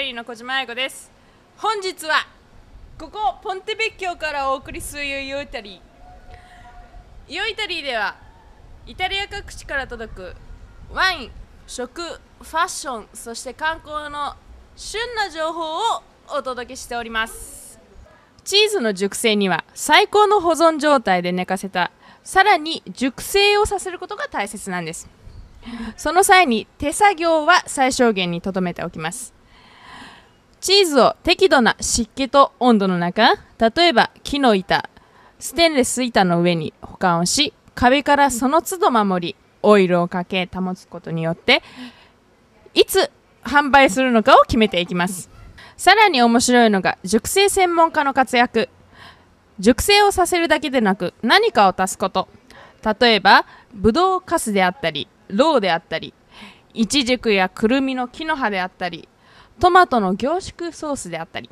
タリーの小島愛子です。本日はここポンテベッキョからお送りするヨイタリー。ヨイタリーではイタリア各地から届くワイン食ファッションそして観光の旬な情報をお届けしております。チーズの熟成には最高の保存状態で寝かせたさらに熟成をさせることが大切なんです。その際に手作業は最小限にとどめておきます。チーズを適度な湿気と温度の中例えば木の板ステンレス板の上に保管をし壁からその都度守りオイルをかけ保つことによっていつ販売するのかを決めていきます。さらに面白いのが熟成専門家の活躍。熟成をさせるだけでなく何かを足すこと。例えばブドウカスであったりロウであったりイチジクやくるみの木の葉であったりトマトの凝縮ソースであったり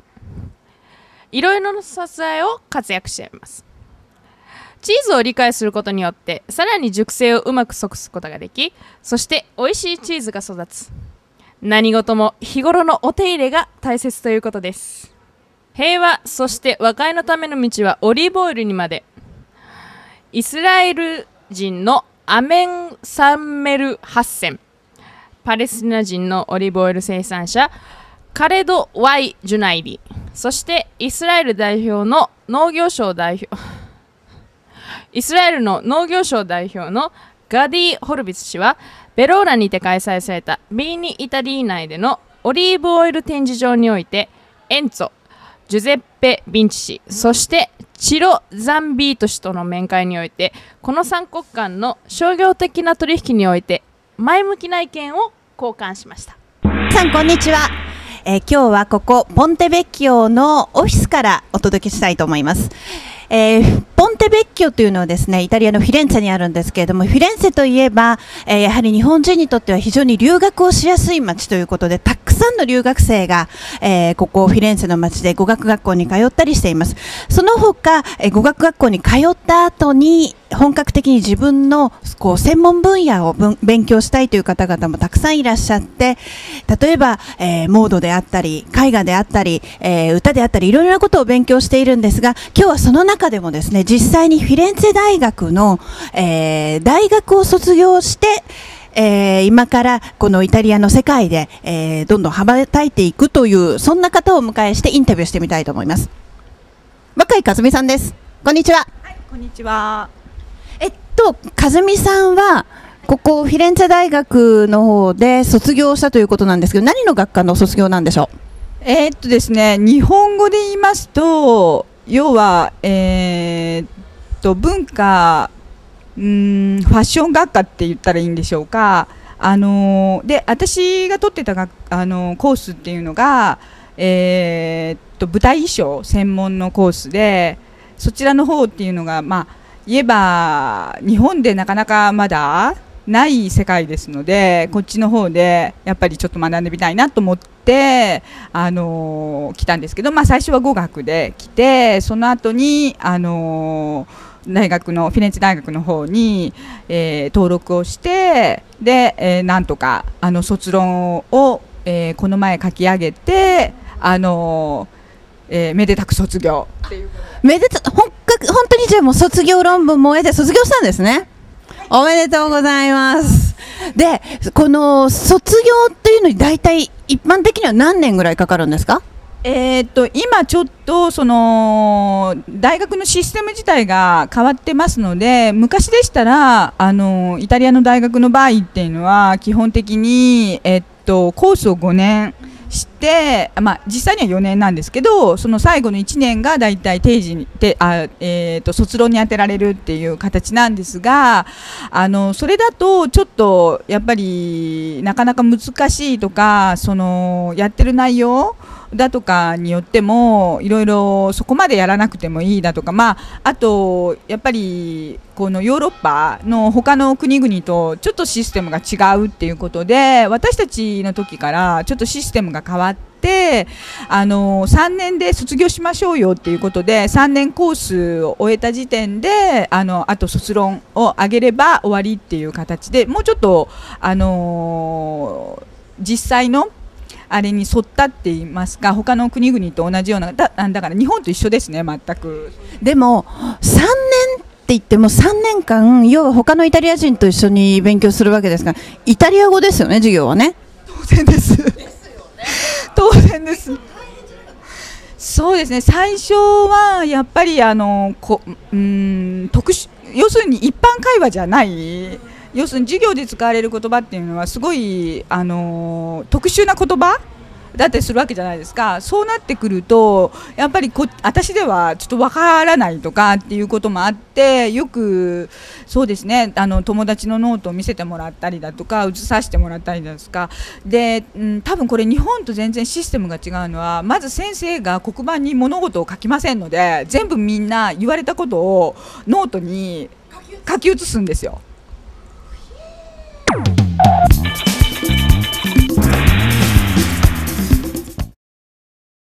いろいろな素材を活躍しています。チーズを理解することによってさらに熟成をうまく即すことができそして美味しいチーズが育つ。何事も日頃のお手入れが大切ということです。平和そして和解のための道はオリーブオイルにまで。イスラエル人のアメン・サンメル・ハッセンパレスチナ人のオリーブオイル生産者カレド・ワイ・ジュナイリそしてイスラエル代表の農業省代表イスラエルの農業省代表のガディ・ホルビス氏はベローラにて開催されたビーニ・イタリー内でのオリーブオイル展示場においてエンツォジュゼッペ・ビンチ氏そしてチロ・ザンビート氏との面会においてこの3国間の商業的な取引において前向きな意見を交換しました。さんこんにちは、えー、今日はここポンテベッキオのオフィスからお届けしたいと思います、えー、ポンテベッキオというのはですねイタリアのフィレンツェにあるんですけれどもフィレンツェといえば、えー、やはり日本人にとっては非常に留学をしやすい街ということでたくさんの留学生が、えー、ここフィレンツェの街で語学学校に通ったりしていますその他、えー、語学学校に通った後に本格的に自分のこう専門分野を勉強したいという方々もたくさんいらっしゃって例えば、えー、モードであったり絵画であったり、えー、歌であったりいろいろなことを勉強しているんですが今日はその中でもですね実際にフィレンツェ大学の、えー、大学を卒業してえー、今からこのイタリアの世界で、えー、どんどん羽ばたいていくというそんな方をお迎えしてインタビューしてみたいと思います。若井和美さんです。こんにちは、はい、こんにちは。と和美さんはここフィレンツェ大学の方で卒業したということなんですけど何の学科の卒業なんでしょう？えー、っとですね日本語で言いますと要は、えー、っと文化うんファッション学科って言ったらいいんでしょうか。あので私が取ってたあのコースっていうのが、えー、っと舞台衣装専門のコースでそちらの方っていうのがまあ言えば日本でなかなかまだない世界ですのでこっちの方でやっぱりちょっと学んでみたいなと思ってあの来たんですけど、まあ、最初は語学で来てその後にあの大学のフィレンツェ大学の方に、えー、登録をしてで、えー、なんとかあの卒論を、えー、この前書き上げてあのえー、めでたく卒業。めでた本格本当にじゃあもう卒業論文も終えて卒業したんですね、おめでとうございます。でこの卒業っていうのに大体一般的には何年ぐらいかかるんですか？えー、っと今ちょっとその大学のシステム自体が変わってますので昔でしたらあのイタリアの大学の場合っていうのは基本的に、えっと、コースを5年して、まあ、実際には4年なんですけどその最後の1年が大体定時にてあ、えーと、卒論に充てられるっていう形なんですがあのそれだとちょっとやっぱりなかなか難しいとかそのやってる内容だとかによってもいろいろそこまでやらなくてもいいだとか、まあ、あとやっぱりこのヨーロッパの他の国々とちょっとシステムが違うっていうことで私たちの時からちょっとシステムが変わって。あの3年で卒業しましょうよっていうことで3年コースを終えた時点であのあと卒論を上げれば終わりっていう形でもうちょっと、あの実際のあれに沿ったって言いますか他の国々と同じようなだだから日本と一緒ですね全く。でも3年って言っても3年間要は他のイタリア人と一緒に勉強するわけですからイタリア語ですよね授業はね。当然です。当然です。そうですね。最初はやっぱりあのこうん特殊要するに一般会話じゃない要するに授業で使われる言葉っていうのはすごいあの特殊な言葉だったりするわけじゃないですかそうなってくるとやっぱりこ私ではちょっとわからないとかっていうこともあってよくそうですねあの友達のノートを見せてもらったりだとか写させてもらったりですかで、うん、多分これ日本と全然システムが違うのはまず先生が黒板に物事を書きませんので全部みんな言われたことをノートに書き写すんですよ。